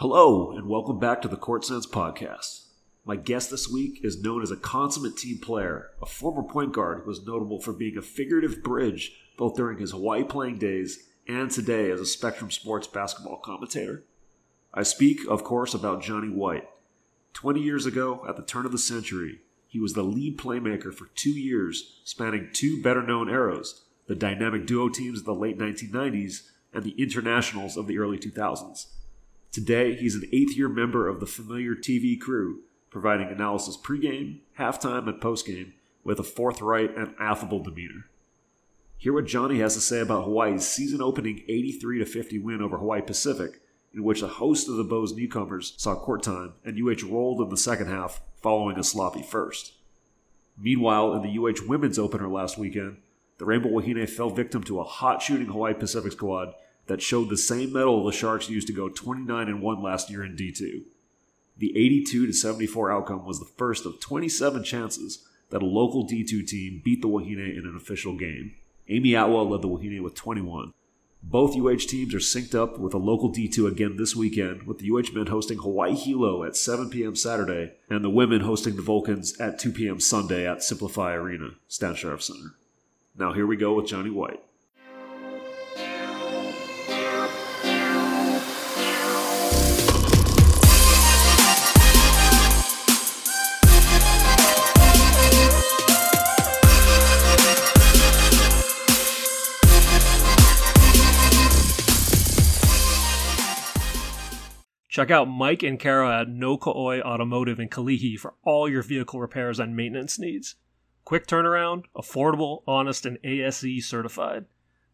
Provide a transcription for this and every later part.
Hello, and welcome back to the Court Sense Podcast. My guest this week is known as a consummate team player, a former point guard who was notable for being a figurative bridge both during his Hawaii playing days and today as a Spectrum Sports basketball commentator. I speak, of course, about Johnny White. 20 years ago, at the turn of the century, he was the lead playmaker for two years, spanning two better known eras the dynamic duo teams of the late 1990s and the internationals of the early 2000s. Today, he's an eighth year member of the familiar TV crew, providing analysis pregame, halftime, and postgame with a forthright and affable demeanor. Hear what Johnny has to say about Hawaii's season opening 83 50 win over Hawaii Pacific, in which a host of the Bows newcomers saw court time and UH rolled in the second half following a sloppy first. Meanwhile, in the UH women's opener last weekend, the Rainbow Wahine fell victim to a hot shooting Hawaii Pacific squad that showed the same mettle the Sharks used to go 29 and 1 last year in D2. The 82 to 74 outcome was the first of 27 chances that a local D2 team beat the Wahine in an official game. Amy Atwell led the Wahine with 21. Both UH teams are synced up with a local D2 again this weekend, with the UH men hosting Hawaii Hilo at 7 p.m. Saturday and the women hosting the Vulcans at 2 p.m. Sunday at SimpliFi Arena, Stan Sheriff Center. Now here we go with Johnny White. Check out Mike and Kara at No Ka'oi Automotive in Kalihi for all your vehicle repairs and maintenance needs. Quick turnaround, affordable, honest, and ASE certified.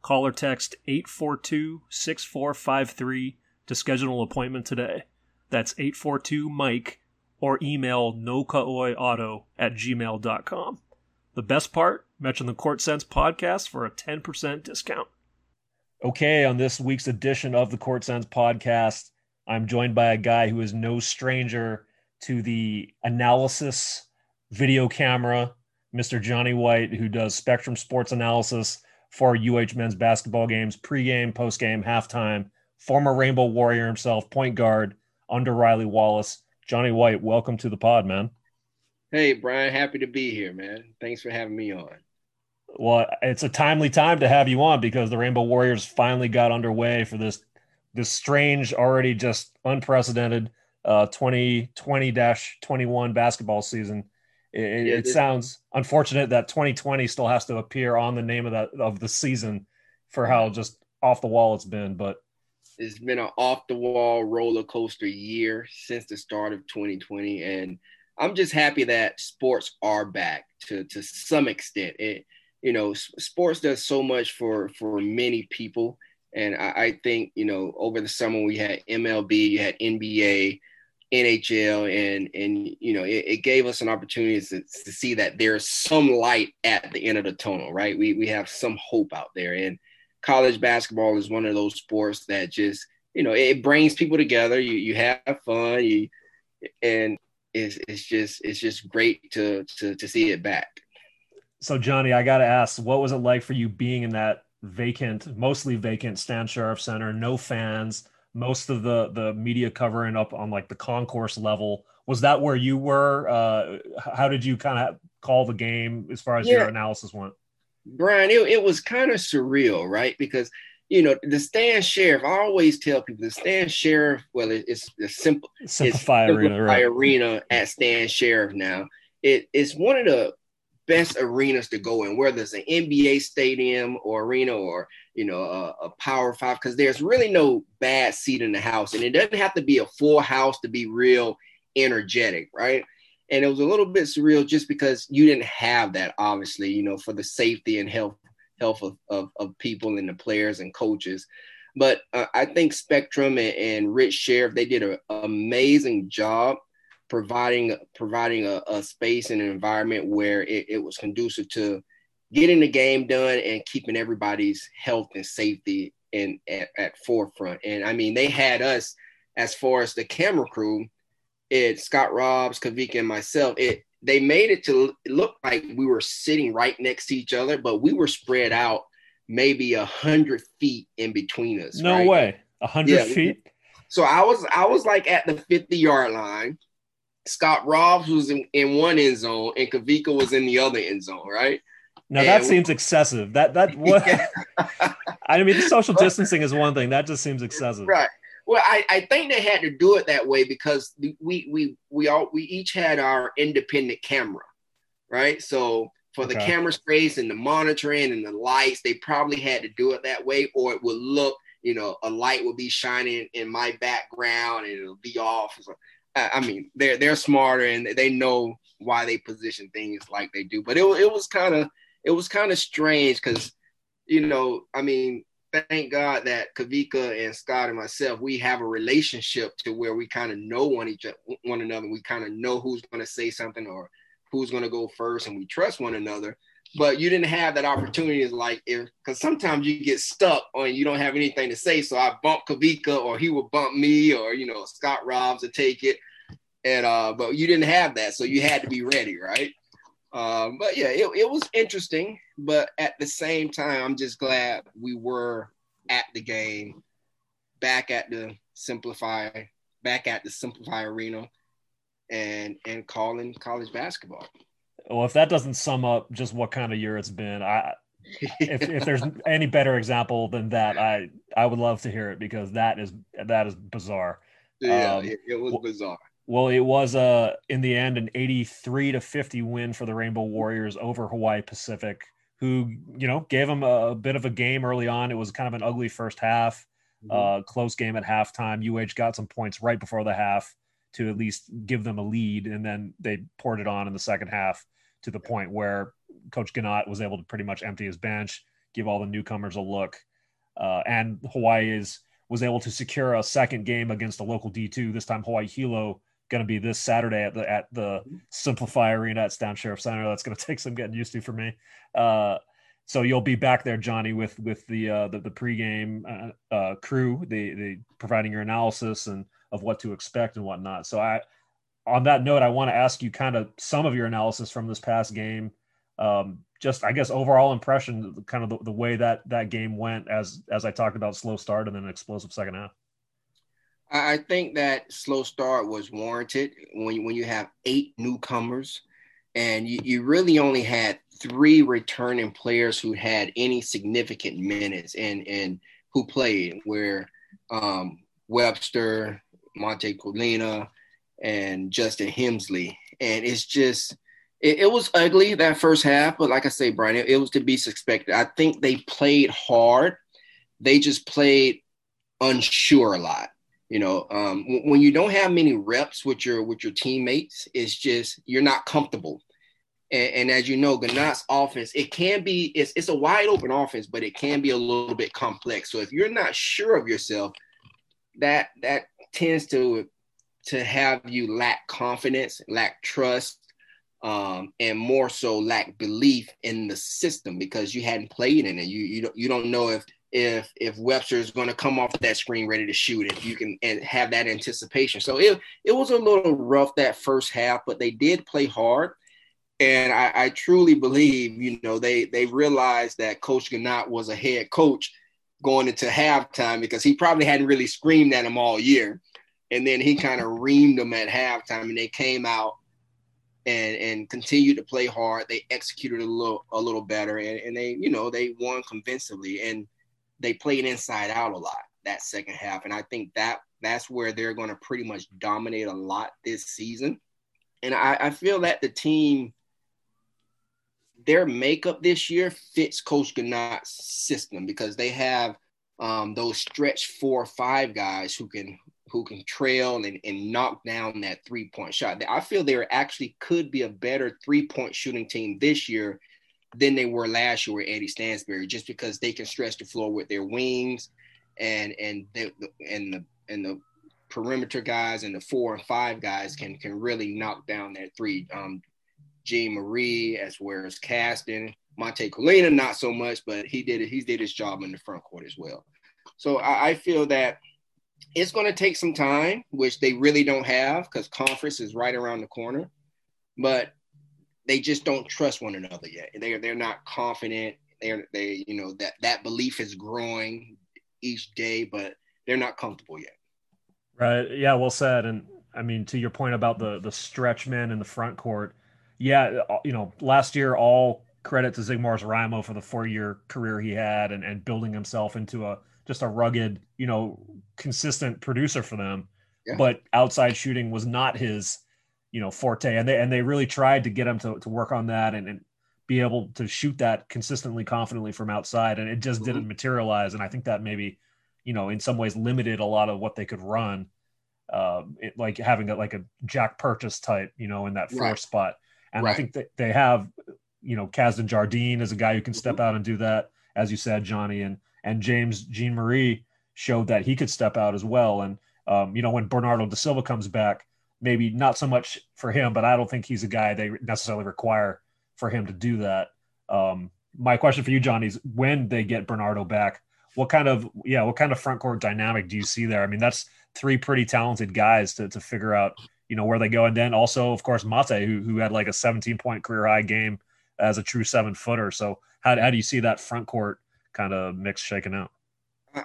Call or text 842 6453 to schedule an appointment today. That's 842 Mike or email nokaoiauto at gmail.com. The best part, mention the Court Sense podcast for a 10% discount. Okay, on this week's edition of the Court Sense podcast, I'm joined by a guy who is no stranger to the analysis video camera, Mr. Johnny White, who does Spectrum Sports Analysis for UH men's basketball games, pregame, postgame, halftime. Former Rainbow Warrior himself, point guard under Riley Wallace. Johnny White, welcome to the pod, man. Hey, Brian, happy to be here, man. Thanks for having me on. Well, it's a timely time to have you on because the Rainbow Warriors finally got underway for this this strange, already just unprecedented uh, 2020-21 basketball season. It, yeah, it sounds unfortunate that 2020 still has to appear on the name of that of the season for how just off the wall it's been. But it's been an off the wall roller coaster year since the start of 2020, and I'm just happy that sports are back to to some extent. It, you know, sports does so much for for many people and I, I, think, you know, over the summer we had MLB, you had NBA, NHL, and and you know, it, it gave us an opportunity to, to, see that there's some light at the end of the tunnel, right? We we have some hope out there. And college basketball is one of those sports that just, you know, it brings people together. You you have fun, you and it's it's just it's just great to to to see it back. So Johnny, I gotta ask, what was it like for you being in that vacant, mostly vacant Stan Sheriff Center, no fans, most of the the media covering up on like the concourse level. Was that where you were? Uh, how did you kind of call the game as far as yeah. your analysis went? Brian, it, it was kind of surreal, right? Because you know the Stan Sheriff. I always tell people the Stan Sheriff. Well, it, it's the simple SimpliFi it's arena, right. arena at Stan Sheriff now. It, it's one of the best arenas to go in, whether it's an NBA stadium or arena or you know a, a Power Five, because there's really no bad seat in the house, and it doesn't have to be a full house to be real energetic, right? And it was a little bit surreal just because you didn't have that, obviously, you know, for the safety and health health of, of, of people and the players and coaches. But uh, I think Spectrum and, and Rich Sheriff, they did an amazing job providing providing a, a space and an environment where it, it, was conducive to getting the game done and keeping everybody's health and safety in at, at forefront. And I mean, they had us as far as the camera crew, it Scott Robbs, Kavika, and myself. It they made it to look like we were sitting right next to each other, but we were spread out maybe a hundred feet in between us. No right? way, a hundred yeah, feet. So I was I was like at the 50 yard line. Scott Robbs was in, in one end zone and Kavika was in the other end zone, right? Now that seems excessive. That that what yeah. I mean, the social distancing is one thing. That just seems excessive, right? Well, I, I think they had to do it that way because we we we all we each had our independent camera, right? So for okay. the camera space and the monitoring and the lights, they probably had to do it that way, or it would look, you know, a light would be shining in my background and it'll be off. So, I mean, they're they're smarter and they know why they position things like they do. But it it was kind of it was kind of strange because, you know, I mean, thank God that Kavika and Scott and myself, we have a relationship to where we kind of know one each one another. We kind of know who's going to say something or who's going to go first, and we trust one another. But you didn't have that opportunity, like if because sometimes you get stuck and you don't have anything to say. So I bump Kavika, or he would bump me, or you know Scott Robbs to take it, and uh, but you didn't have that, so you had to be ready, right? Um, but yeah, it, it was interesting. But at the same time, I'm just glad we were at the game, back at the SimpliFi, back at the SimpliFi Arena, and and calling college basketball. Well, if that doesn't sum up just what kind of year it's been, I if, if there's any better example than that, I I would love to hear it because that is that is bizarre. Yeah, um, it, it was bizarre. Well, it was uh in the end an 83 to 50 win for the Rainbow Warriors over Hawaii Pacific, who you know gave them a, a bit of a game early on. It was kind of an ugly first half, mm-hmm. uh, close game at halftime. UH got some points right before the half to at least give them a lead, and then they poured it on in the second half to the point where Coach Ganot was able to pretty much empty his bench, give all the newcomers a look, uh, and Hawaii is was able to secure a second game against a local D2. This time, Hawaii Hilo going to be this Saturday at the at the SimpliFi Arena at Stan Sheriff Center. That's going to take some getting used to for me. Uh, so you'll be back there, Johnny, with with the uh, the, the pregame uh, uh, crew, the the providing your analysis and of what to expect and whatnot. So I, on that note, I want to ask you kind of some of your analysis from this past game. Um, just I guess overall impression, kind of the, the way that that game went, as as I talked about, slow start and then an explosive second half. I think that slow start was warranted when when you have eight newcomers, and you, you really only had three returning players who had any significant minutes and and who played. Where um, Webster, Monte Colina, and Justin Hemsley, and it's just. It, it, was ugly that first half, but like I say, Brian, it, it was to be expected. I think they played hard. They just played unsure a lot you know, um, when you don't have many reps with your with your teammates, it's just you're not comfortable. And, and as you know, Ganot's offense, it can be it's it's a wide open offense, but it can be a little bit complex. So if you're not sure of yourself, that that tends to to have you lack confidence, lack trust, um, and more so lack belief in the system because you hadn't played in it. You you don't you don't know if if if Webster is going to come off that screen ready to shoot, if you can and have that anticipation. So it it was a little rough that first half, but they did play hard. And I, I truly believe, you know, they they realized that Coach Ganot was a head coach going into halftime because he probably hadn't really screamed at him all year. And then he kind of reamed them at halftime and they came out and and continued to play hard. They executed a little a little better and, and they, you know, they won convincingly. And they played inside out a lot that second half. And I think that that's where they're going to pretty much dominate a lot this season. And I, I feel that the team, their makeup this year fits Coach Ganot's system because they have um, those stretch four or five guys who can who can trail and, and knock down that three point shot. I feel there actually could be a better three point shooting team this year than they were last year with Eddie Stansberry, just because they can stretch the floor with their wings and and the and the and the perimeter guys and the four and five guys can can really knock down that three. Um, Jean Marie as well as Casdon, Monte Colina, not so much, but he did it. He did his job in the front court as well. So I, I feel that it's going to take some time, which they really don't have because conference is right around the corner. But they just don't trust one another yet. They're they're not confident. They're they you know that that belief is growing each day, but they're not comfortable yet. Right. Yeah. Well said. And I mean, to your point about the the stretch men in the front court, yeah, uh, you know, last year all credit to Zigmars Raimo for the four year career he had and, and building himself into a just a rugged, you know, consistent producer for them. Yeah. But outside shooting was not his, you know, forte. And they and they really tried to get him to, to work on that and, and be able to shoot that consistently, confidently from outside. And it just mm-hmm. didn't materialize. And I think that maybe, you know, in some ways limited a lot of what they could run. um, it, like having a, like a Jack Purchase type, you know, in that four right. spot. And right. I think that they have, you know, Casdon Jardine is a guy who can step mm-hmm. out and do that, as you said, Johnny, and and James Jean Marie showed that he could step out as well. And um, you know, when Bernardo da Silva comes back, maybe not so much for him, but I don't think he's a guy they necessarily require for him to do that. Um, my question for you, Johnny, is when they get Bernardo back, what kind of yeah, what kind of front court dynamic do you see there? I mean, that's three pretty talented guys to to figure out you know where they go, and then also of course Mate, who who had like a 17 point career high game as a true seven footer. So how how do you see that front court kind of mix shaking out?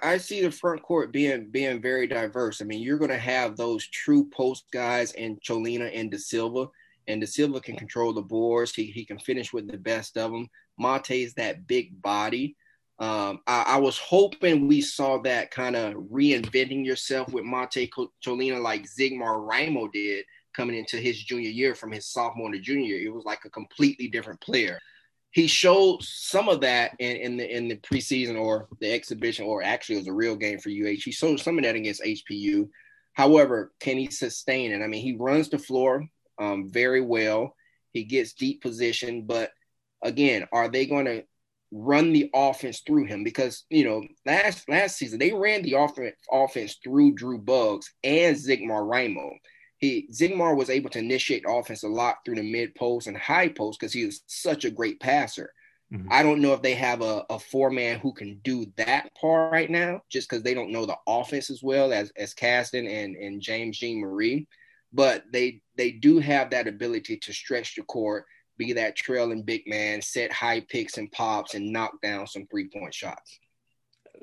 I see the front court being being very diverse. I mean, you're going to have those true post guys in Colina and De Silva, and De Silva can control the boards. He, he can finish with the best of them. Mate's that big body. Um, I, I, was hoping we saw that kind of reinventing yourself with Monte Colina like Zigmar Raimo did coming into his junior year from his sophomore to junior. It was like a completely different player. He showed some of that in, in the in the preseason or the exhibition, or actually it was a real game for UH. He showed some of that against HPU. However, can he sustain it? I mean, he runs the floor um, very well. He gets deep position, but again, are they going to run the offense through him? Because you know, last last season they ran the offense offense through Drew Buggs and Zigmar Raimo. He Zigmar was able to initiate offense a lot through the mid post and high post because he was such a great passer. Mm-hmm. I don't know if they have a, a four man who can do that part right now, just because they don't know the offense as well as as Casdon and and James Jean Marie but they they do have that ability to stretch the court, be that trailing big man, set high picks and pops, and knock down some three point shots.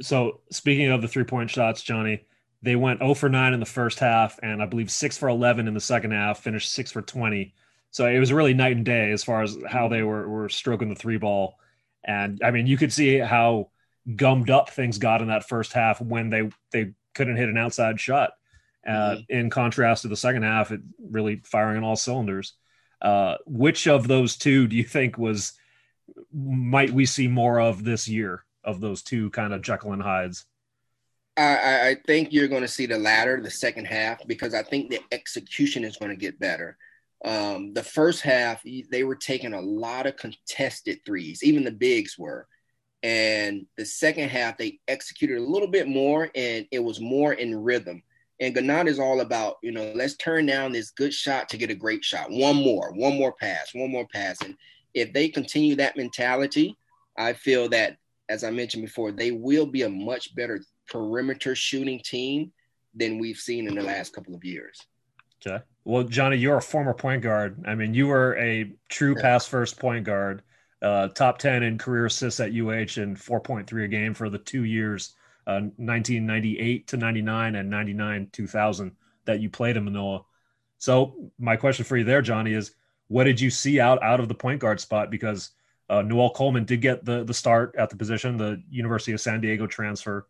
So speaking of the three point shots, Johnny, they went 0 for 9 in the first half, and I believe 6 for 11 in the second half, finished 6 for 20. So it was really night and day as far as how they were, were stroking the three ball. And I mean, you could see how gummed up things got in that first half when they, they couldn't hit an outside shot. Uh, mm-hmm. In contrast to the second half, it really firing on all cylinders. Uh, which of those two do you think was might we see more of this year of those two kind of Jekyll and Hydes? I, I think you're going to see the latter, the second half, because I think the execution is going to get better. Um, the first half, they were taking a lot of contested threes, even the bigs were. And the second half, they executed a little bit more, and it was more in rhythm. And Ganot is all about, you know, let's turn down this good shot to get a great shot. One more, one more pass, one more pass. And if they continue that mentality, I feel that, as I mentioned before, they will be a much better perimeter shooting team than we've seen in the last couple of years. Okay. Well, Johnny, you're a former point guard. I mean, you were a true pass first point guard, uh, top 10 in career assists at UH and 4.3 a game for the two years 1998 uh, to 99 and 99 2000 that you played in Manoa. So my question for you there, Johnny, is what did you see out out of the point guard spot? Because uh, Noel Coleman did get the the start at the position, the University of San Diego transfer,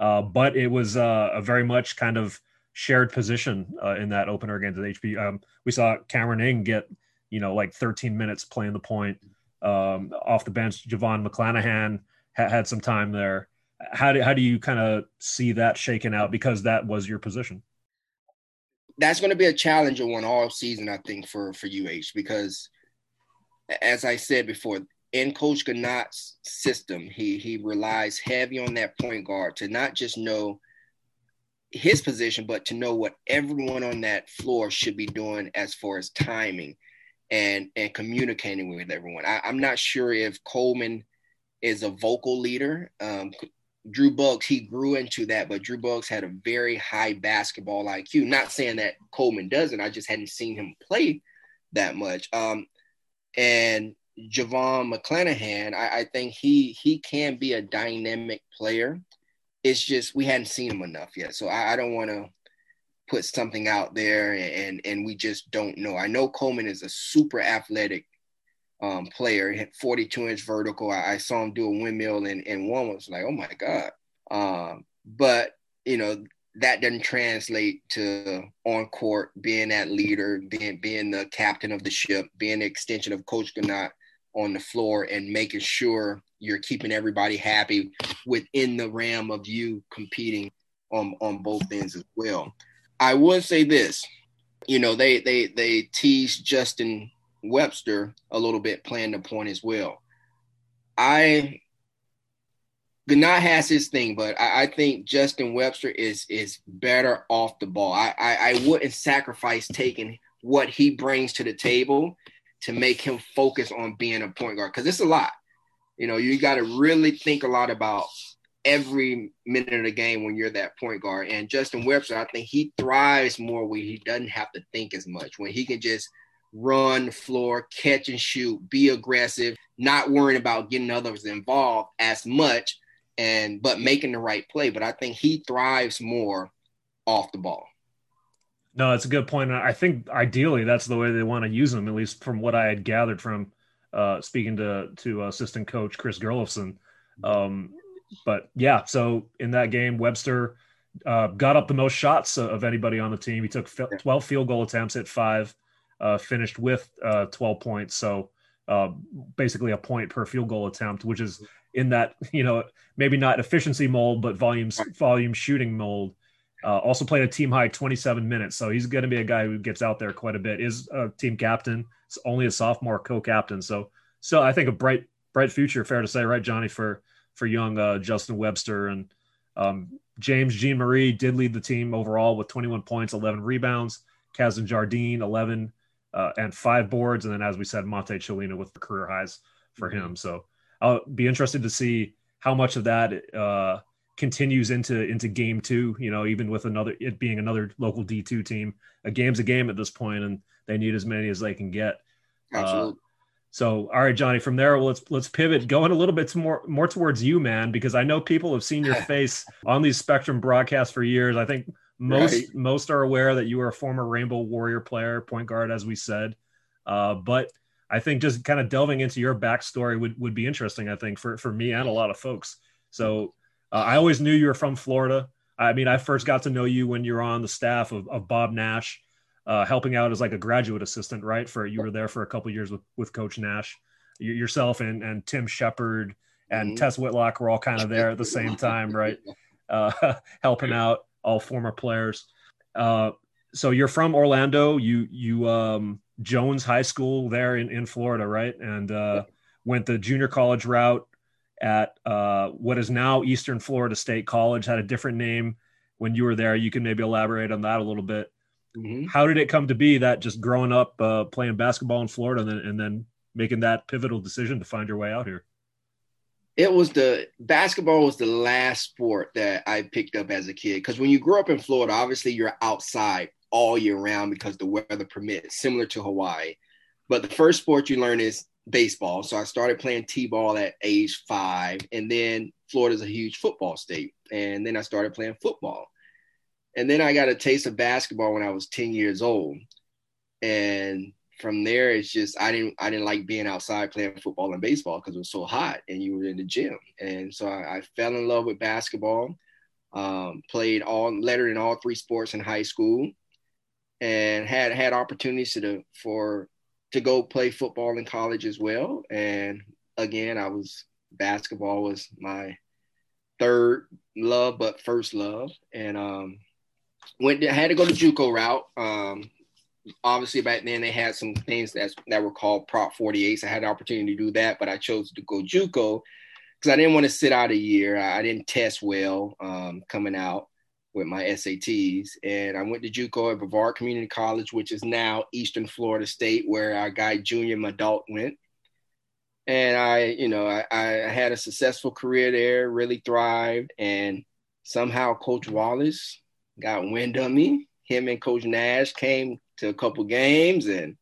uh, but it was uh, a very much kind of shared position uh, in that opener against HP. Um, we saw Cameron Ing get you know like 13 minutes playing the point um, off the bench. JoVon McClanahan ha- had some time there how do how do you kind of see that shaken out because that was your position? That's going to be a challenging one all season, I think, for for UH because, as I said before, in Coach Ganot's system, he he relies heavy on that point guard to not just know his position, but to know what everyone on that floor should be doing as far as timing and and communicating with everyone. I, am not sure if Coleman is a vocal leader. Um, Drew Buggs, he grew into that, but Drew Buggs had a very high basketball IQ. Not saying that Coleman doesn't, I just hadn't seen him play that much. Um, and JoVon McClanahan, I, I, think he he can be a dynamic player. It's just we hadn't seen him enough yet, so I, I don't want to put something out there and and we just don't know. I know Coleman is a super athletic um, player, hit 42 inch vertical. I, I, saw him do a windmill and, and one was like, oh my God. Um, but you know, that doesn't translate to on court being that leader, being being the captain of the ship, being the extension of Coach Ganot on the floor and making sure you're keeping everybody happy within the realm of you competing on, on both ends as well. I would say this, you know, they they they tease Justin Webster a little bit playing the point as well. I Ganot has his thing, but I, I, think Justin Webster is is better off the ball. I, I, I wouldn't sacrifice taking what he brings to the table to make him focus on being a point guard because it's a lot. You know, you got to really think a lot about every minute of the game when you're that point guard. And Justin Webster, I think he thrives more when he doesn't have to think as much, when he can just run floor, catch and shoot, be aggressive, not worrying about getting others involved as much, and but making the right play. But I think he thrives more off the ball. No, it's a good point. I think ideally that's the way they want to use him, at least from what I had gathered from uh, speaking to to assistant coach Chris Gerlufsen. Um, but yeah, so in that game, Webster uh, got up the most shots of anybody on the team. He took 12 field goal attempts at five, uh, finished with uh, 12 points. So uh, basically a point per field goal attempt, which is in that, you know, maybe not efficiency mold, but volume, volume shooting mold. Uh, also played a team high 27 minutes. So he's going to be a guy who gets out there quite a bit. Is a team captain. It's only a sophomore co-captain. So, so I think a bright, bright future, fair to say, right, Johnny, for, for young uh, Justin Webster and um, James Jean Marie did lead the team overall with 21 points, 11 rebounds. Casdon Jardine 11 uh, and five boards, and then as we said, Monte Colina with the career highs for him. So I'll be interested to see how much of that uh, continues into into game two. You know, even with another it being another local D two team, a game's a game at this point, and they need as many as they can get. Uh, Absolutely. Uh, so, all right, Johnny. From there, well, let's let's pivot, going a little bit more more towards you, man, because I know people have seen your face on these Spectrum broadcasts for years. I think most right. most are aware that you were a former Rainbow Warrior player, point guard, as we said. Uh, but I think just kind of delving into your backstory would would be interesting. I think for for me and a lot of folks. So, uh, I always knew you were from Florida. I mean, I first got to know you when you were on the staff of, of Bob Nash uh, helping out as like a graduate assistant, right? For you were there for a couple years with with Coach Nash, you, yourself and and Tim Shepard and mm-hmm. Tess Whitlock were all kind of there at the same time, right? Uh, helping out all former players. Uh, so you're from Orlando. You you um, Jones High School there in, in Florida, right? And uh, went the junior college route at uh, what is now Eastern Florida State College. Had a different name when you were there. You can maybe elaborate on that a little bit. Mm-hmm. How did it come to be that just growing up uh, playing basketball in Florida and then, and then making that pivotal decision to find your way out here? It was the basketball was the last sport that I picked up as a kid because when you grow up in Florida, obviously you're outside all year round because the weather permits, similar to Hawaii. But the first sport you learn is baseball. So I started playing t-ball at age five, and then Florida's a huge football state, and then I started playing football. And then I got a taste of basketball when I was 10 years old. And from there, it's just I didn't I didn't like being outside playing football and baseball because it was so hot and you were in the gym. And so I, I fell in love with basketball. Um, played all lettered in all three sports in high school, and had had opportunities to for to go play football in college as well. And again, I was basketball was my third love, but first love. And um, went I had to go the JUCO route. Um, obviously back then they had some things that that were called Prop 48s. I had the opportunity to do that, but I chose to go JUCO because I didn't want to sit out a year. I didn't test well um, coming out with my SATs, and I went to JUCO at Brevard Community College, which is now Eastern Florida State, where our guy Junior Madut went. And I, you know, I, I had a successful career there, really thrived, and somehow Coach Wallace got wind of me. Him and Coach Nash came to a couple games, and,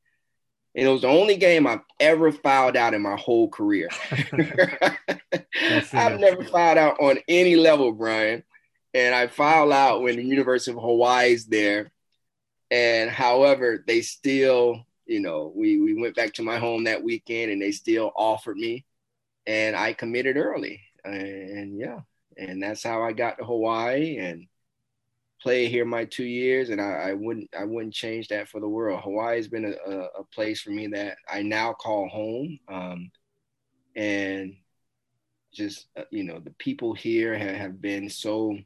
and it was the only game I've ever fouled out in my whole career. I've never fouled out on any level, Brian. And I fouled out when the University of Hawaii is there. And however, they still, you know, we we went back to my home that weekend, and they still offered me, and I committed early, and yeah, and that's how I got to Hawaii and played here my two years, and I, I wouldn't I wouldn't change that for the world. Hawaii has been a, a, a place for me that I now call home, um, and just uh, you know the people here have, have been so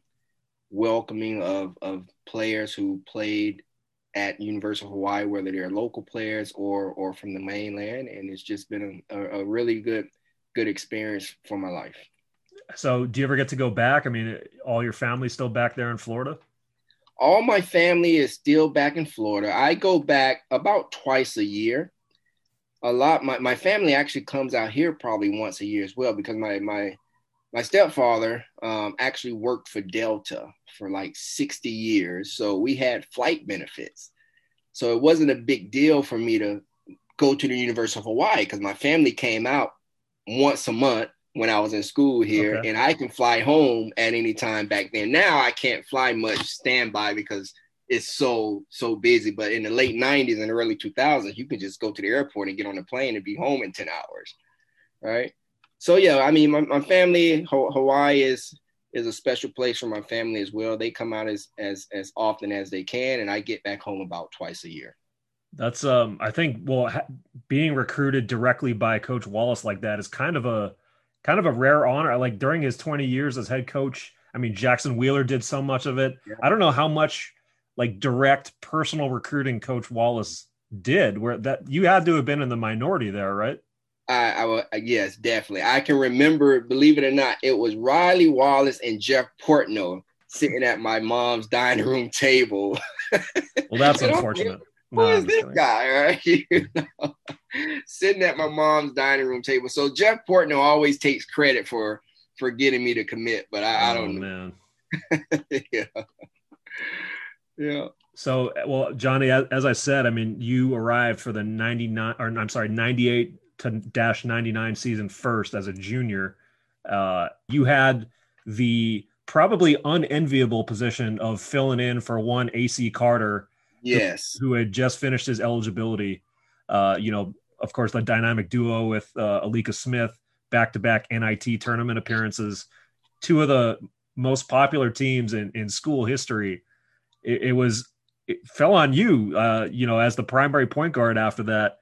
welcoming of of players who played at University of Hawaii, whether they're local players or or from the mainland, and it's just been a, a really good good experience for my life. So, do you ever get to go back? I mean, all your family still back there in Florida. All my family is still back in Florida. I go back about twice a year. A lot. My, my family actually comes out here probably once a year as well because my my my stepfather um, actually worked for Delta for like 60 years. So we had flight benefits. So it wasn't a big deal for me to go to the University of Hawaii because my family came out once a month when I was in school here, okay. and I can fly home at any time back then. Now I can't fly much standby because it's so so busy. But in the late '90s and early 2000s, you could just go to the airport and get on a plane and be home in 10 hours, right? So yeah, I mean, my, my family Hawaii is is a special place for my family as well. They come out as as as often as they can, and I get back home about twice a year. That's um, I think well, ha- being recruited directly by Coach Wallace like that is kind of a kind of a rare honor. Like during his 20 years as head coach, I mean, Jackson Wheeler did so much of it. Yeah. I don't know how much like direct personal recruiting Coach Wallace did. Where that you had to have been in the minority there, right? I, I uh, yes, definitely. I can remember, believe it or not, it was Riley Wallace and Jeff Portnoy sitting at my mom's dining room table. Well, that's unfortunate. Who no, is this guy, right? you know, sitting at my mom's dining room table. So Jeff Portnoy always takes credit for for getting me to commit, but I, oh, I don't know. yeah. Yeah. So, well, Johnny, as, as, I said, I mean, you arrived for the 99 or I'm sorry, 98 to dash 99 season first as a junior. Uh, you had the probably unenviable position of filling in for one AC Carter Yes. Who, who had just finished his eligibility. Uh, you know, of course, the dynamic duo with uh, Alika Smith, back to back NIT tournament appearances, two of the most popular teams in, in school history. It, it was, it fell on you, uh, you know, as the primary point guard after that.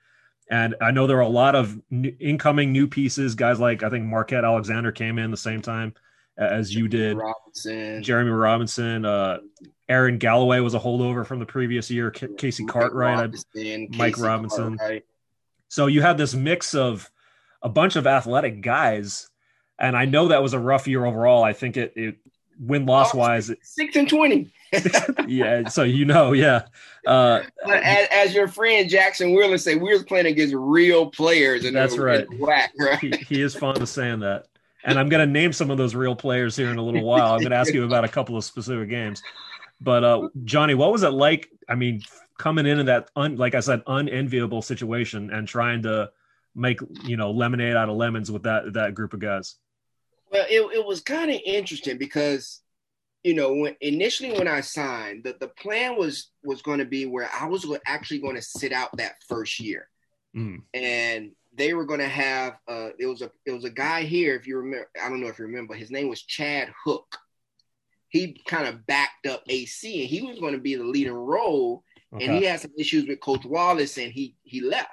And I know there are a lot of new, incoming new pieces, guys like I think Marquette Alexander came in the same time as you did. Robinson. Jeremy Robinson, uh, Aaron Galloway was a holdover from the previous year. K- Casey Cartwright, Robinson, Mike Robinson. Cartwright. So you had this mix of a bunch of athletic guys, and I know that was a rough year overall. I think it, it win loss oh, wise, six and twenty. yeah, so you know, yeah. Uh, but as, as, your friend Jackson Wheeler say, we were playing against real players, and that's right. WAC, right? He, he is fond of saying that and I'm going to name some of those real players here in a little while. I'm going to ask you about a couple of specific games. But uh, Johnny, what was it like? I mean, coming into that, un, like I said, unenviable situation and trying to make you know lemonade out of lemons with that that group of guys. Well, it, it was kind of interesting because you know when initially when I signed, the, the plan was was going to be where I was actually going to sit out that first year, mm. and they were going to have uh, it was a it was a guy here if you remember I don't know if you remember his name was Chad Hook he kind of backed up AC and he was going to be the leading role. Okay. And he had some issues with Coach Wallace and he he left.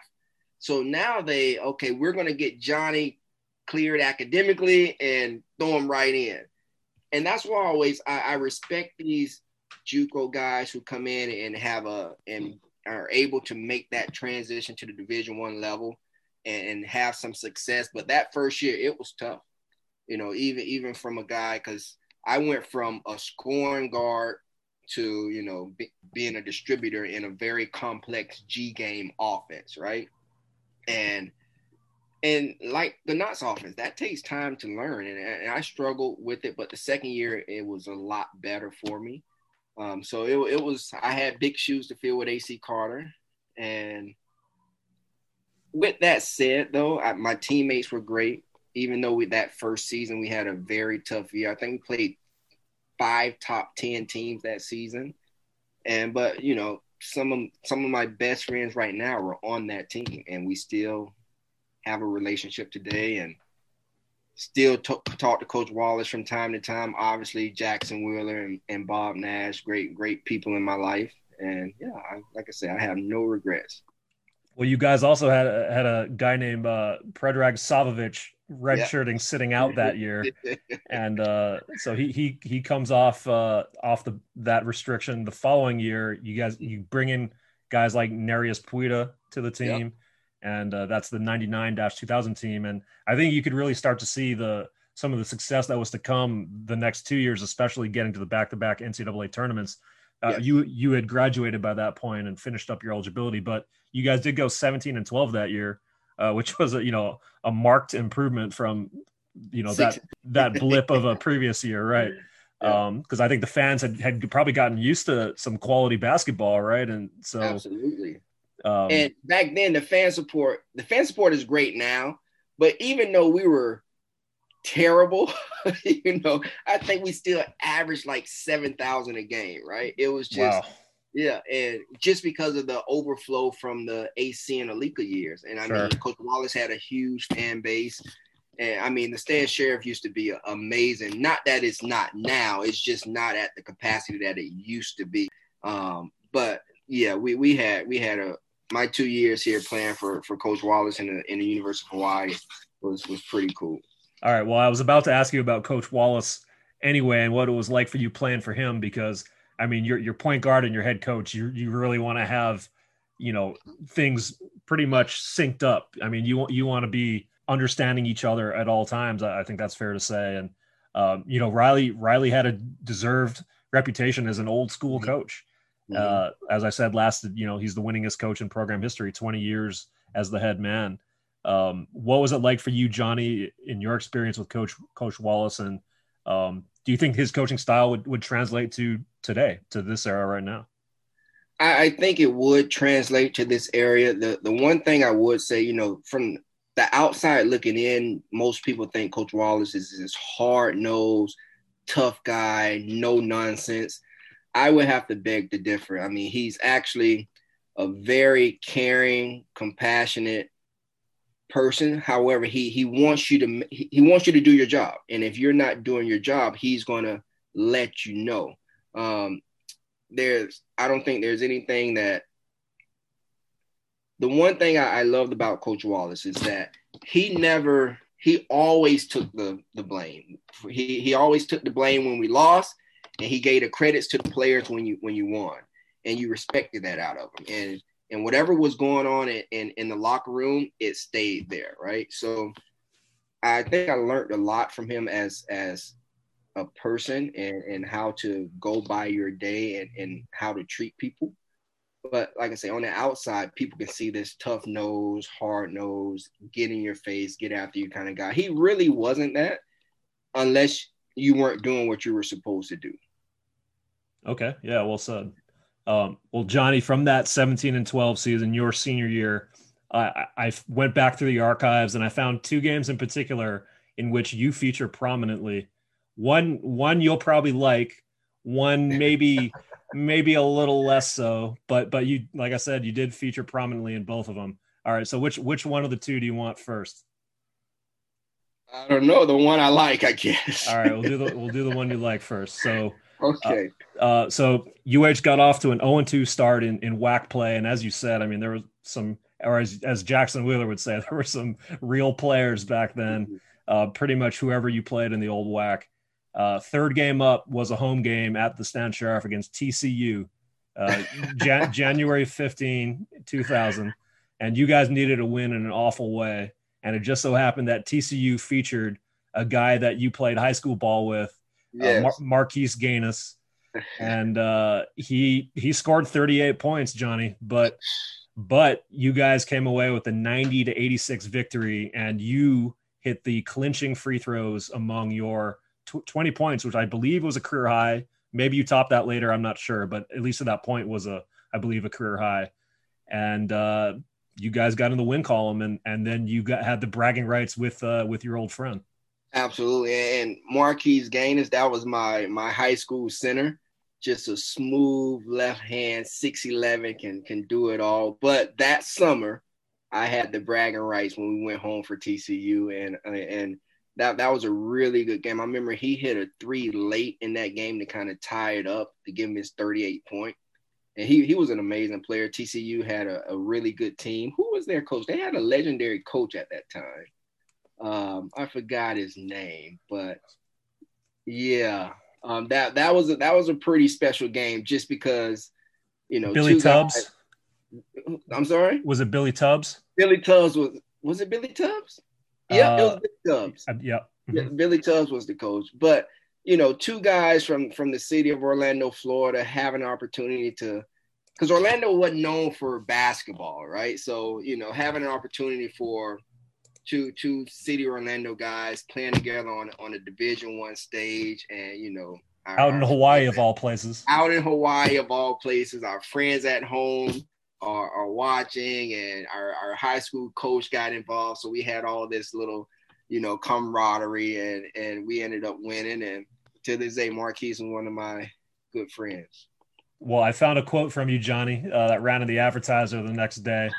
So now they okay, we're going to get Johnny cleared academically and throw him right in. And that's why I always I, I respect these JUCO guys who come in and have a and are able to make that transition to the Division One level and, and have some success. But that first year, it was tough. You know, even even from a guy because I went from a scoring guard to you know be, being a distributor in a very complex G game offense, right? And and like the Knox offense, that takes time to learn, and, and, I struggled with it. But the second year, it was a lot better for me. Um, so it, it was I had big shoes to fill with AC Carter, and with that said, though, I, my teammates were great even though we that first season we had a very tough year. I think we played five top ten teams that season. And but you know, some of some of my best friends right now are on that team, and we still have a relationship today, and still talk, talk to Coach Wallace from time to time. Obviously, Jackson Wheeler and, and Bob Nash, great great people in my life, and yeah, I, like I said, I have no regrets. Well, you guys also had had a guy named uh, Predrag Savovic redshirting yeah. sitting out that year, and uh, so he he he comes off uh, off the that restriction the following year. You guys you bring in guys like Nerijus Puida to the team. And uh, that's the '99-2000 team. And I think you could really start to see the some of the success that was to come the next two years, especially getting to the back-to-back NCAA tournaments. Uh, yes. You you had graduated by that point and finished up your eligibility, but you guys did go 17 and 12 that year, uh, which was a you know a marked improvement from you know Six. that that blip of a previous year, right? Yeah. Um, because I think the fans had had probably gotten used to some quality basketball, right? And so absolutely. Um, and back then, the fan support the fan support is great now, but even though we were terrible. you know, I think we still averaged like 7,000 a game, right? It was just, wow. yeah. And just because of the overflow from the AC and Alika years. And I sure. mean, Coach Wallace had a huge fan base. And I mean, the Stan Sheriff used to be amazing. Not that it's not now, it's just not at the capacity that it used to be. Um, but yeah, we, we had, we had a, my two years here playing for, for Coach Wallace in the, in the University of Hawaii was, was pretty cool. All right. Well, I was about to ask you about Coach Wallace anyway, and what it was like for you playing for him because I mean, your your point guard and your head coach, you you really want to have, you know, things pretty much synced up. I mean, you want you want to be understanding each other at all times. I, I think that's fair to say. And um, you know, Riley Riley had a deserved reputation as an old school mm-hmm. coach. Mm-hmm. Uh, as I said last, you know, he's the winningest coach in program history, 20 years as the head man. Um, what was it like for you, Johnny, in your experience with Coach Coach Wallace? And um, do you think his coaching style would, would translate to today, to this era right now? I, I think it would translate to this area. The the one thing I would say, you know, from the outside looking in, most people think Coach Wallace is this hard nosed, tough guy, no nonsense. I would have to beg to differ. I mean, he's actually a very caring, compassionate, person. However, he he wants you to he wants you to do your job, and if you're not doing your job, he's gonna let you know. Um, there's I don't think there's anything that the one thing I, I loved about Coach Wallace is that he never he always took the the blame. He he always took the blame when we lost, and he gave the credits to the players when you when you won, and you respected that out of him. And and whatever was going on in, in, in the locker room, it stayed there, right? So I think I learned a lot from him as as a person and, and how to go by your day and, and how to treat people. But like I say, on the outside, people can see this tough nose, hard nose, get in your face, get after you kind of guy. He really wasn't that unless you weren't doing what you were supposed to do. Okay. Yeah, well said. Um, well, Johnny, from that 17 and 12 season, your senior year, I, I went back through the archives and I found two games in particular in which you feature prominently. One, one you'll probably like. One maybe, maybe a little less so. But, but you, like I said, you did feature prominently in both of them. All right. So which, which one of the two do you want first? I don't know. The one I like, I guess. All right. We'll do the, we'll do the one you like first. So Okay. Uh, uh, so UH got off to an 0 2 start in, in WAC play. And as you said, I mean, there was some, or as, as Jackson Wheeler would say, there were some real players back then. Mm-hmm. Uh, pretty much whoever you played in the old WAC. Uh, third game up was a home game at the Stan Sheriff against TCU, uh, Jan- January 15, 2000. And you guys needed a win in an awful way. And it just so happened that TCU featured a guy that you played high school ball with uh, yes. uh, Mar- Marquis Gaines, and uh, he he scored 38 points, Johnny. But but you guys came away with a 90 to 86 victory, and you hit the clinching free throws among your tw- 20 points, which I believe was a career high. Maybe you topped that later. I'm not sure, but at least at that point was a I believe a career high. And uh, you guys got in the win column, and and then you got had the bragging rights with uh, with your old friend. Absolutely. And Marquis Gaines, that was my my high school center. just a smooth left hand, 6'11, can can do it all. But that summer, I had the bragging rights when we went home for TCU, and and that that was a really good game. I remember he hit a three late in that game to kind of tie it up to give him his 38 point. And he, he was an amazing player. TCU had a, a really good team. Who was their coach? They had a legendary coach at that time. Um, I forgot his name, but yeah, um, that that was a, that was a pretty special game just because you know Billy Tubbs. Guys, I'm sorry. Was it Billy Tubbs? Billy Tubbs was was it Billy Tubbs? Yeah, uh, it was uh, Billy Tubbs. Uh, yeah. yeah. Mm-hmm. Billy Tubbs was the coach, but you know, two guys from from the city of Orlando, Florida, have an opportunity to because Orlando wasn't known for basketball, right? So you know, having an opportunity for two two city Orlando guys playing together on on a Division One stage, and you know, our, out in Hawaii of all places, out in Hawaii of all places, our friends at home are, are watching, and our our high school coach got involved, so we had all this little, you know, camaraderie, and and we ended up winning, and to this day, Marquise is one of my good friends. Well, I found a quote from you, Johnny, uh, that ran in the advertiser the next day,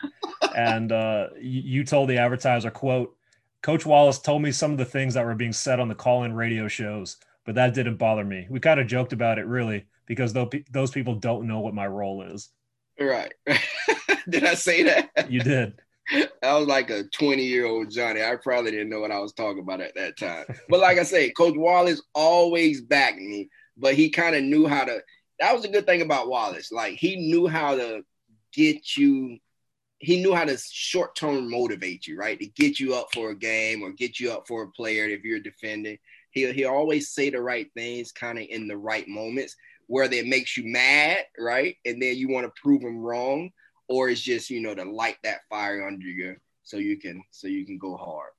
and uh, you, you, told the advertiser, "quote Coach Wallace told me some of the things that were being said on the call-in radio shows, but that didn't bother me. We kind of joked about it, really, because those people don't know what my role is." Right? did I say that? You did. I was like a 20 year old Johnny. I probably didn't know what I was talking about at that time. But like I say, Coach Wallace always backed me, but he kind of knew how to. That was a good thing about Wallace. Like he knew how to get you. He knew how to short term motivate you, right? To get you up for a game or get you up for a player if you're defending. He he always say the right things, kind of in the right moments, whether it makes you mad, right, and then you want to prove him wrong or it's just you know to light that fire under you so you can so you can go hard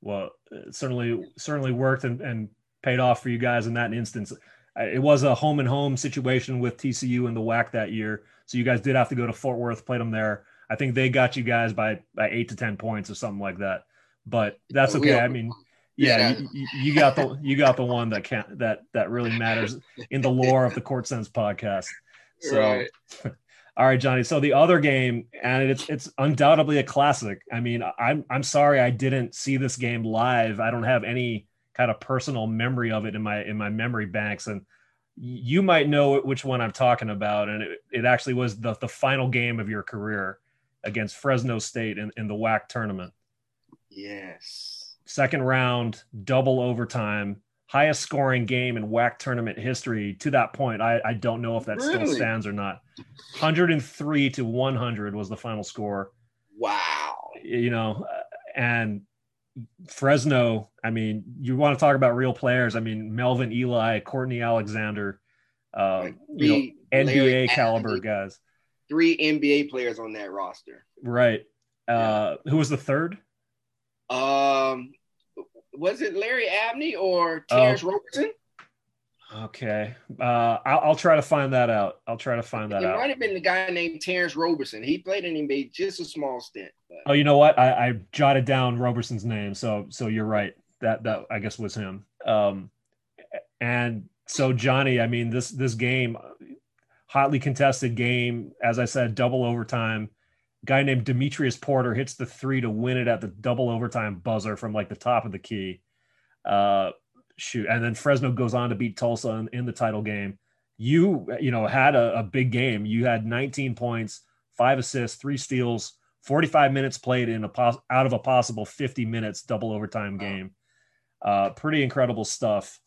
well certainly certainly worked and, and paid off for you guys in that instance Uh, it was a home and home situation with tcu and the WAC that year so you guys did have to go to fort worth played them there i think they got you guys by by eight to ten points or something like that but that's okay i mean yeah, you, you, got the you got the one that can that that really matters in the lore of the court sense podcast so right. All right, Johnny. So the other game, and it's it's undoubtedly a classic. I mean, I'm I'm sorry I didn't see this game live. I don't have any kind of personal memory of it in my in my memory banks, and you might know which one I'm talking about. And it, it actually was the the final game of your career against Fresno State in, in the WAC tournament. Yes. Second round, double overtime highest scoring game in WAC tournament history. To that point, I, I don't know if that really? still stands or not. 103 to 100 was the final score. Wow. You know, uh, and Fresno, I mean, you want to talk about real players. I mean, Melvin Ely, Courtney Alexander, uh, you know, NBA caliber guys. Three NBA players on that roster. Right. Uh, yeah. Who was the third? Um, was it Larry Abney or Terrence oh. Roberson? Okay, uh, I'll, I'll, try to find that out. I'll try to find that it out. It might have been the guy named Terrence Roberson. He played in NBA just a small stint. But... Oh, you know what? I, I, jotted down Roberson's name, so so you're right. That that I guess was him. Um, and so Johnny, I mean this this game, hotly contested game. As I said, double overtime guy named Demetrius Porter hits the three to win it at the double overtime buzzer from like the top of the key. Uh, shoot, and then Fresno goes on to beat Tulsa in, in the title game. You you know had a, a, big game. You had 19 points, five assists, three steals, 45 minutes played in a pos- out of a possible 50 minutes double overtime game. Uh, pretty incredible stuff.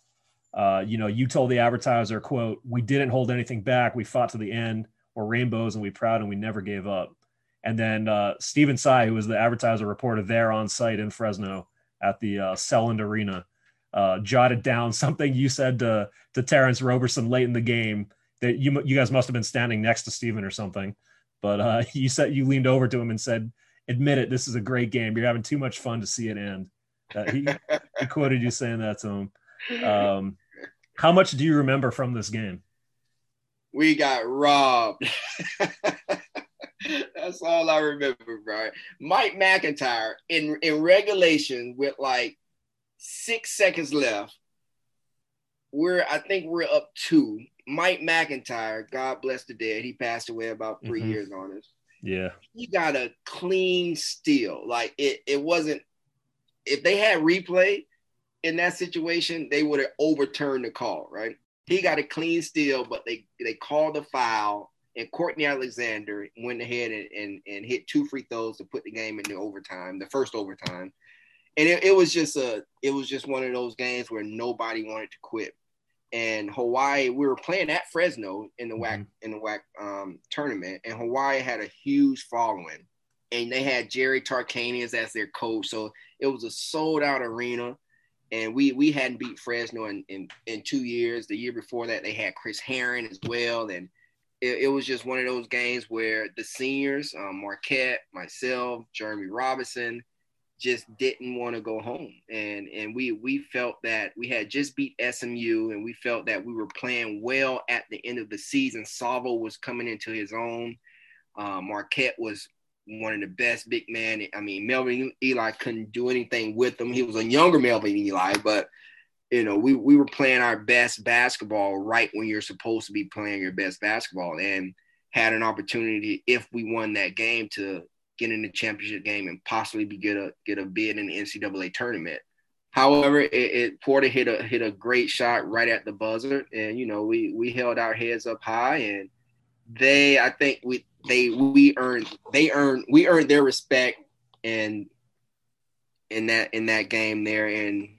Uh, you know, you told the advertiser, "quote We didn't hold anything back. We fought to the end. We're rainbows, and we proud, and we never gave up." And then uh, Stephen Tsai, who was the advertiser reporter there on site in Fresno at the uh, Selland Arena, uh, jotted down something you said to, to Terrence Roberson late in the game that you you guys must have been standing next to Stephen or something. But uh, you said you leaned over to him and said, "Admit it, this is a great game. You're having too much fun to see it end." Uh, he, he quoted you saying that to him. Um, how much do you remember from this game? We got robbed. That's all I remember, bro. Mike McIntyre in in regulation with like six seconds left. We're I think we're up two. Mike McIntyre, God bless the dead, he passed away about 3 Mhm. years on us. Yeah. He got a clean steal. Like it, it wasn't. If they had replay in that situation, they would have overturned the call. Right? He got a clean steal, but they they called the foul, and Courtney Alexander went ahead and, and, and hit two free throws to put the game into overtime, the first overtime. And it, it was just a it was just one of those games where nobody wanted to quit. And Hawaii, we were playing at Fresno in the WAC in the WAC um, tournament, and Hawaii had a huge following, and they had Jerry Tarkanians as their coach, so it was a sold out arena. And we we hadn't beat Fresno in, in, in two years. The year before that, they had Chris Herren as well, and it, it was just one of those games where the seniors, um, Marquette, myself, Jeremy Robinson, just didn't want to go home. And and we we felt that we had just beat SMU and we felt that we were playing well at the end of the season. Salvo was coming into his own. Uh, Marquette was one of the best big men. I mean, Melvin Ely couldn't do anything with him. He was a younger Melvin Ely, but you know, we, we were playing our best basketball right when you're supposed to be playing your best basketball and had an opportunity if we won that game to get in the championship game and possibly be get a get a bid in the NCAA tournament. However, it, it Porter hit a hit a great shot right at the buzzer, and you know we we held our heads up high, and they I think we they we earned they earned we earned their respect and in that in that game there, and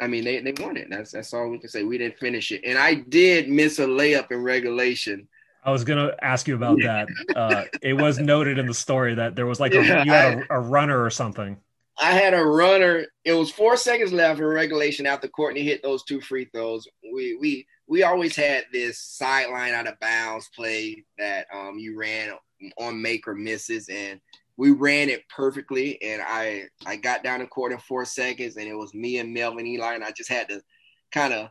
I mean they they won it. That's that's all we can say. We didn't finish it, and I did miss a layup in regulation. I was gonna ask you about Yeah. that. Uh, it was noted in the story that there was like a, you had a, a runner or something. I had a runner. It was four seconds left in regulation after Courtney hit those two free throws. We we we always had this sideline out of bounds play that um you ran on make or misses, and we ran it perfectly. And I I got down the court in four seconds, and it was me and Melvin Ely, and I just had to kind of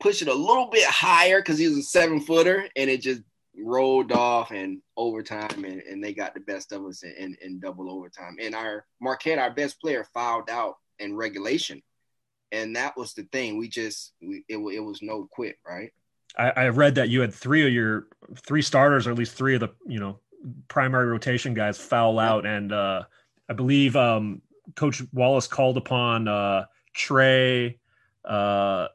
push it a little bit higher because he was a seven footer, and it just rolled off and overtime and, and they got the best of us in, in, in double overtime. And our Marquette, our best player, fouled out in regulation. And that was the thing. We just we it, it was no quit, right? I, I read that you had three of your three starters, or at least three of the you know primary rotation guys foul out, and uh, I believe um, Coach Wallace called upon uh, Trey. Uh,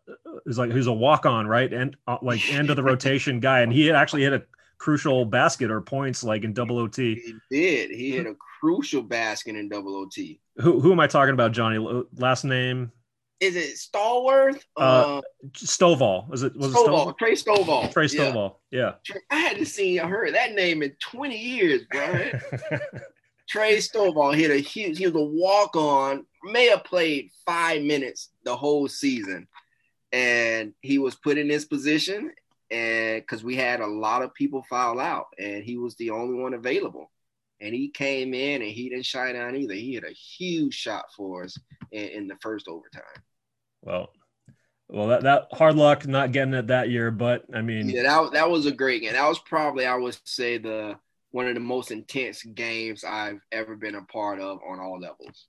is like who's a walk on, right? And uh, like end of the rotation guy, and he had actually hit a crucial basket or points like in double OT. He did. He hit a crucial basket in double OT. Who who am I talking about, Johnny? Last name Is it Stallworth? Uh, Uh, Stovall. Was it was it Stovall, Stovall? Trey Stovall. Trey Stovall. Yeah. Trey- I hadn't seen or heard that name in 20 years, bro. Trey Stovall hit a huge, he was a walk on, may have played five minutes the whole season. And he was put in this position and because we had a lot of people foul out, and he was the only one available. And he came in and he didn't shine down either. He had a huge shot for us in, in the first overtime. well, well, that, that hard luck not getting it that year, but I mean, Yeah, that, that was a great game. That was probably, I would say, the one of the most intense games I've ever been a part of on all levels.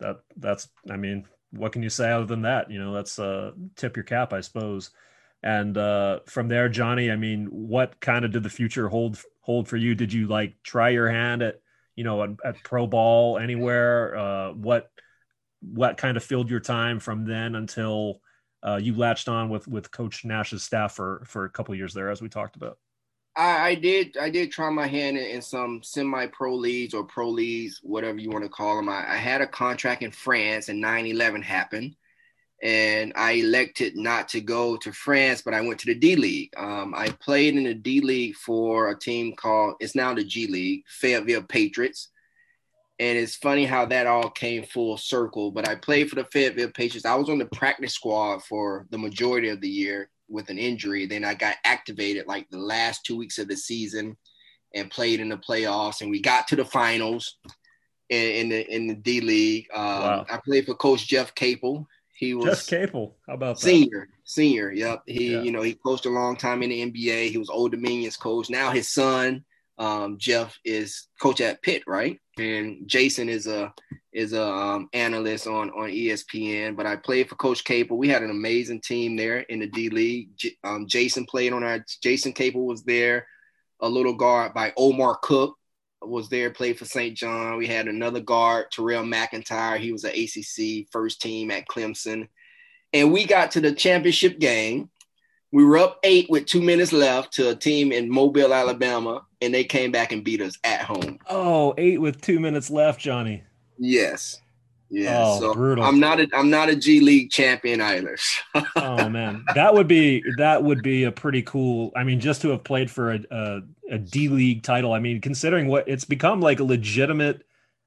that that's I mean, what can you say other than that? You know, that's uh tip your cap, I suppose. And uh from there, Johnny, I mean, what kind of did the future hold hold for you? Did you like try your hand at you know at, at pro ball anywhere? Uh, what what kind of filled your time from then until uh, you latched on with with Coach Nash's staff for for a couple years there, as we talked about? I, I did I did try my hand in, in some semi pro leagues or pro leagues, whatever you want to call them. I, I had a contract in France and 9 11 happened. And I elected not to go to France, but I went to the D League. Um, I played in the D League for a team called, it's now the G League, Fayetteville Patriots. And it's funny how that all came full circle. But I played for the Fayetteville Patriots. I was on the practice squad for the majority of the year with an injury. Then I got activated like the last two weeks of the season and played in the playoffs. And we got to the finals in, in the in the D League. Um, Wow. I played for Coach Jeff Capel. He was Jeff Capel, how about that? senior, senior. Yep. He, Yeah. you know, he coached a long time in the NBA. He was Old Dominion's coach. Now his son, um, Jeff, is coach at Pitt, right? And Jason is a is a um, analyst on on ESPN. But I played for Coach Capel. We had an amazing team there in the D League. J- um, Jason played on our. Jason Capel was there. A little guard by Omar Cook was there, played for St. John. We had another guard, Terrell McIntyre. He was an ACC first team at Clemson. And we got to the championship game. We were up eight with two minutes left to a team in Mobile, Alabama, and they came back and beat us at home. Oh, eight with two minutes left, Johnny. Yes. Yeah. Oh, so brutal. I'm not a I'm not a G League champion either. oh man, that would be that would be a pretty cool. I mean, just to have played for a a, a D League title. I mean, considering what it's become like a legitimate.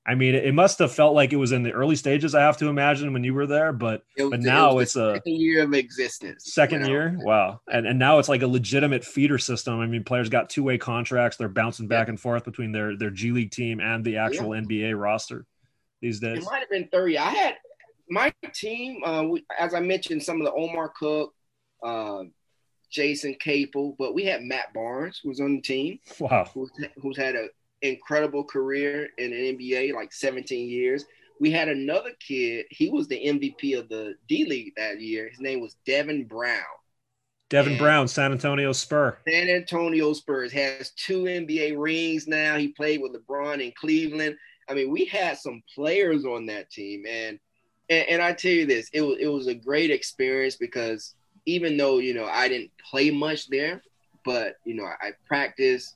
I mean, it must have felt like it was in the early stages. I have to imagine when you were there, but It but now it it's a second year of existence. second year. Wow, and and now it's like a legitimate feeder system. I mean, players got two way contracts. They're bouncing back Yeah. and forth between their their G League team and the actual NBA roster these days. It might have been 30. I had my team, uh, we, as I mentioned, some of the Omar Cook, uh, Jason Capel, but we had Matt Barnes who was on the team, Wow. who's, who's had an incredible career in the NBA, like 17 years. We had another kid. He was the MVP of the D League that year. His name was Devin Brown. Devin And- Brown, San Antonio Spur. San Antonio Spurs has two NBA rings now. He played with LeBron in Cleveland. I mean, we had some players on that team, and and, and I tell you this, it was it was a great experience because even though you know I didn't play much there, but you know I practiced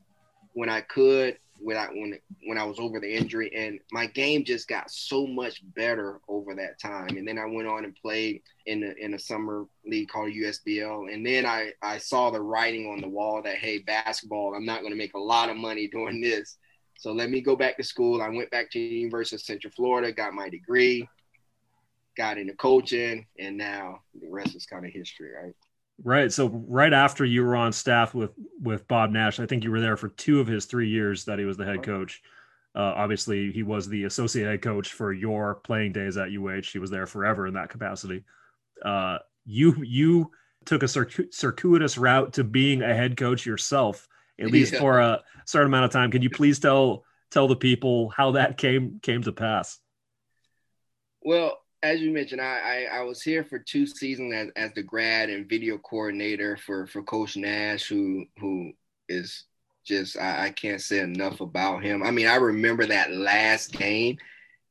when I could when I when when I was over the injury, and my game just got so much better over that time. And then I went on and played in the in a summer league called USBL, and then I I saw the writing on the wall that hey, basketball, I'm not going to make a lot of money doing this. So let me go back to school. I went back to the University of Central Florida, got my degree, got into coaching, and now the rest is kind of history, right? Right. So right after you were on staff with with Bob Nash, I think you were there for two of his three years that he was the head coach. Uh, obviously, he was the associate head coach for your playing days at UH. He was there forever in that capacity. Uh, you you took a circuitous route to being a head coach yourself, at least Yeah. for a certain amount of time. Can you please tell tell the people how that came came to pass? Well, as you mentioned, I, I, I was here for two seasons as, as the grad and video coordinator for, for Coach Nash, who who is just I, I can't say enough about him. I mean, I remember that last game,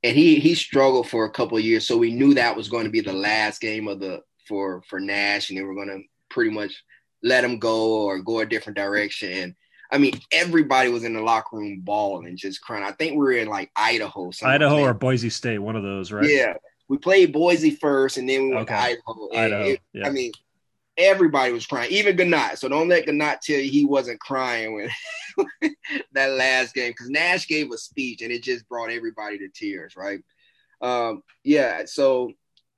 and he he struggled for a couple of years, so we knew that was going to be the last game of the for for Nash, and they were going to pretty much let him go or go a different direction. And I mean, everybody was in the locker room bawling and just crying. I think we were in like Idaho. Idaho or Boise State, one of those, right? Yeah, we played Boise first, and then we went Okay. to Idaho. Idaho, it- yeah. I mean, everybody was crying, even Ganot. So don't let Ganot tell you he wasn't crying when that last game, because Nash gave a speech, and it just brought everybody to tears, right? Um, yeah. So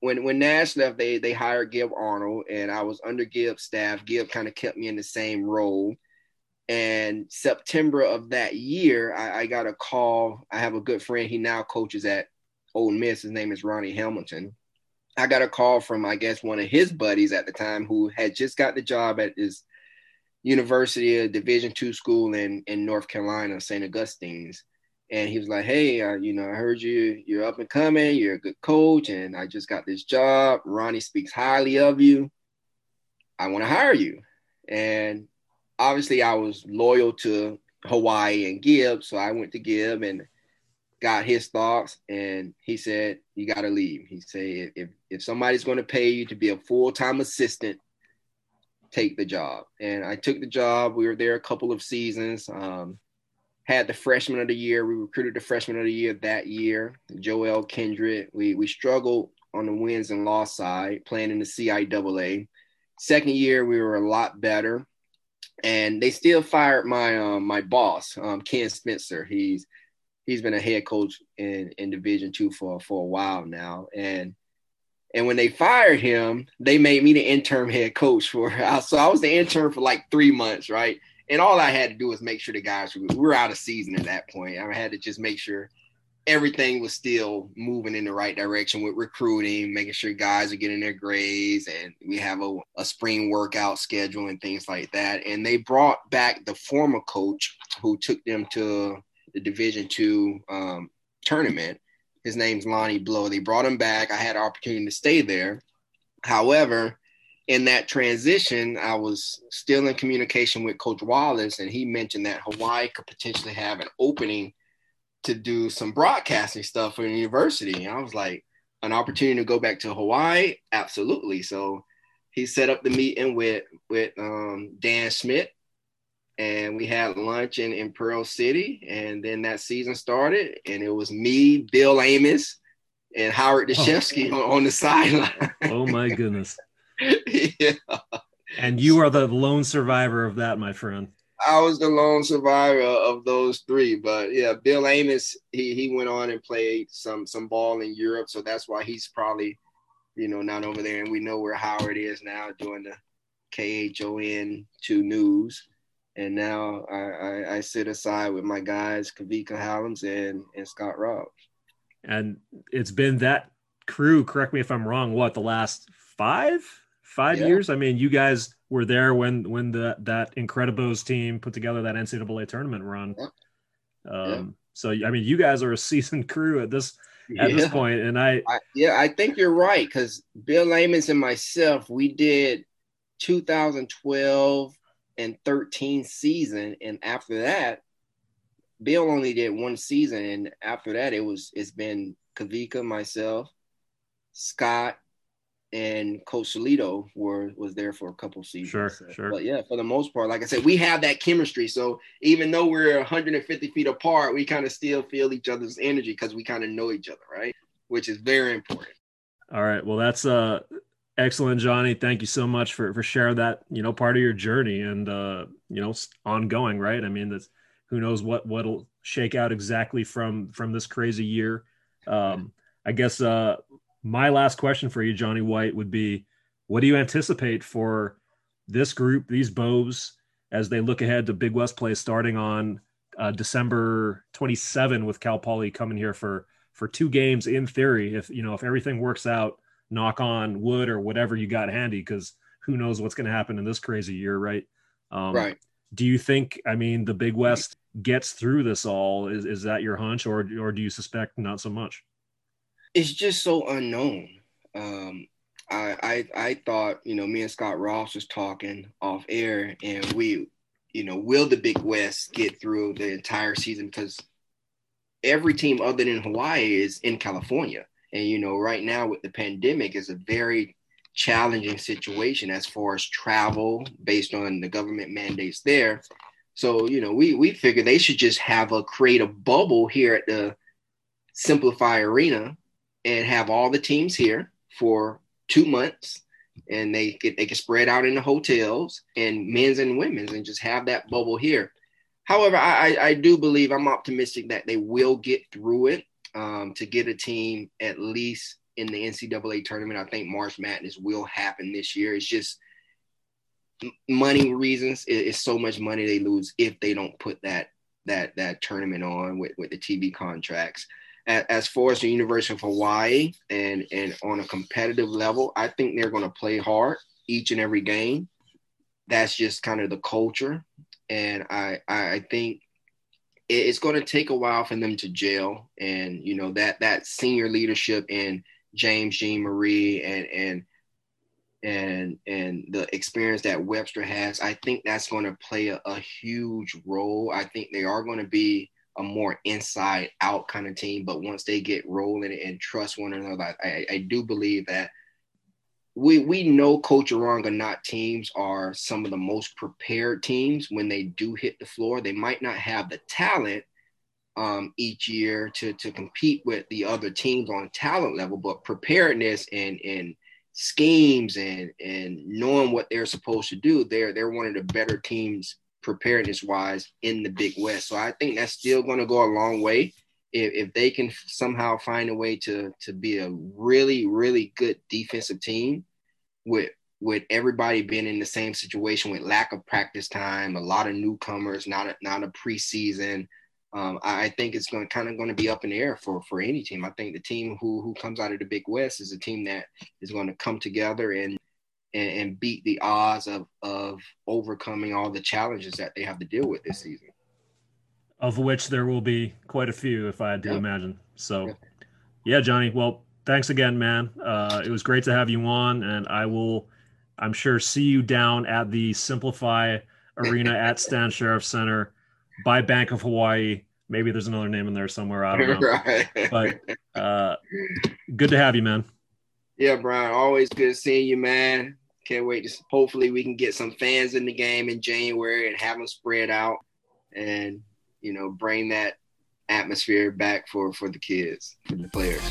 when when Nash left, they they hired Gib Arnold, and I was under Gib's staff. Gib kind of kept me in the same role. And September of that year, I, I got a call. I have a good friend. He now coaches at Ole Miss. His name is Ronnie Hamilton. I got a call from, I guess, one of his buddies at the time who had just got the job at his university, a Division two school in in North Carolina, St. Augustine's. And he was like, "Hey, uh, you know, I heard you. You're up and coming. You're a good coach, and I just got this job. Ronnie speaks highly of you. I want to hire you." And obviously, I was loyal to Hawaii and Gib, so I went to Gib and got his thoughts and he said you got to leave he said if if somebody's going to pay you to be a full-time assistant take the job and i took the job we were there a couple of seasons um, had the freshman of the year we recruited the freshman of the year that year joel kindred we we struggled on the wins and loss side playing in the ciaa second year we were a lot better and they still fired my um, my boss um, ken spencer he's he's been a head coach in, in division two for, for a while now. And, and when they fired him, they made me the interim head coach for, so I was the intern for like three months. Right. And all I had to do was make sure the guys were, we were out of season at that point. I had to just make sure everything was still moving in the right direction with recruiting, making sure guys are getting their grades, and we have a, a spring workout schedule and things like that. And they brought back the former coach who took them to the Division two um, tournament, His name's Lonnie Blow. They brought him back. I had an opportunity to stay there. However, in that transition, I was still in communication with Coach Wallace, and he mentioned that Hawaii could potentially have an opening to do some broadcasting stuff for the university. And I was like, an opportunity to go back to Hawaii? Absolutely. So he set up the meeting with with um, Dan Schmidt, and we had lunch in, in Pearl City, and then that season started, and it was me, Bill Amos, and Howard Dashefsky oh. on, on the sideline. oh my goodness! yeah. And you are the lone survivor of that, my friend. I was the lone survivor of those three, but yeah, Bill Amos, he he went on and played some some ball in Europe, so that's why he's probably, you know, not over there. And we know where Howard is now doing the KHON two news, and now I, I, I sit aside with my guys Kavika Hallams and and Scott Robbs. And it's been that crew. Correct me if I'm wrong. What the last five five yeah. years? I mean, you guys were there when when the that Incredibles team put together that NCAA tournament run. Yeah. Um, yeah. So I mean, you guys are a seasoned crew at this at this point, and I, I yeah, I think you're right because Bill Amos and myself we did 2012 and 13 season, and after that, Bill only did one season, and after that, it was it's been Kavika, myself, Scott, and Coach Salito were was there for a couple seasons. Sure, so, sure. But yeah, for the most part, like I said, we have that chemistry. So even though we're 150 feet apart, we kind of still feel each other's energy because we kind of know each other, right? Which is very important. All right. Well, that's uh excellent, Johnny. Thank you so much for for sharing that, you know, part of your journey and uh, you know, ongoing, right? I mean, that's who knows what what'll shake out exactly from from this crazy year. Um, I guess uh my last question for you, Johnny White, would be what do you anticipate for this group, these Bows, as they look ahead to Big West play starting on uh, December 27 with Cal Poly coming here for for two games in theory? If you know if everything works out knock on wood or whatever you got handy because who knows what's going to happen in this crazy year right? Um, right. do you think i mean the big west gets through this all? Is, is that your hunch or or do you suspect not so much it's just so unknown. Um, I, I I thought you know me and Scott Robbs was talking off air, and we, you know, will the Big West get through the entire season because every team other than Hawaii is in California, and you know right now with the pandemic is a very challenging situation as far as travel based on the government mandates there. So you know we we figure they should just have a create a bubble here at the SimpliFi Arena and have all the teams here for two months and they get they can spread out in the hotels and men's and women's and just have that bubble here. However, I, I do believe I'm optimistic that they will get through it um, to get a team at least in the NCAA tournament. I think March Madness will happen this year. It's just money reasons. It's so much money they lose if they don't put that that that tournament on with with the TV contracts as far as the University of Hawaii and and on a competitive level, I think they're going to play hard each and every game. That's just kind of the culture, and I I think it's going to take a while for them to gel, and you know that that senior leadership in James Jean Marie and and and and the experience that Webster has, I think that's going to play a, a huge role. I think they are going to be a more inside out kind of team. But once they get rolling and trust one another, I, I do believe that we we know Coach Eran Ganot teams are some of the most prepared teams when they do hit the floor. They might not have the talent um, each year to to compete with the other teams on talent level, but preparedness and and schemes and and knowing what they're supposed to do, they're they're one of the better teams preparedness wise in the Big West. So I think that's still going to go a long way. If, if they can somehow find a way to to be a really really good defensive team with with everybody being in the same situation with lack of practice time, a lot of newcomers, not a, not a preseason. Um, I, I think it's going kind of going to be up in the air for for any team. I think the team who who comes out of the Big West is a team that is going to come together and and, and beat the odds of of overcoming all the challenges that they have to deal with this season. Of which there will be quite a few, if I do imagine. So, Yeah, Johnny. Well, thanks again, man. Uh, it was great to have you on, and I will, I'm sure, see you down at the SimpliFi Arena at Stan Sheriff Center by Bank of Hawaii. Maybe there's another name in there somewhere. I don't know. right. But uh, good to have you, man. Yeah, Brian. Always good seeing you, man. Can't wait to hopefully we can get some fans in the game in January and have them spread out and you know bring that atmosphere back for for the kids, for the players.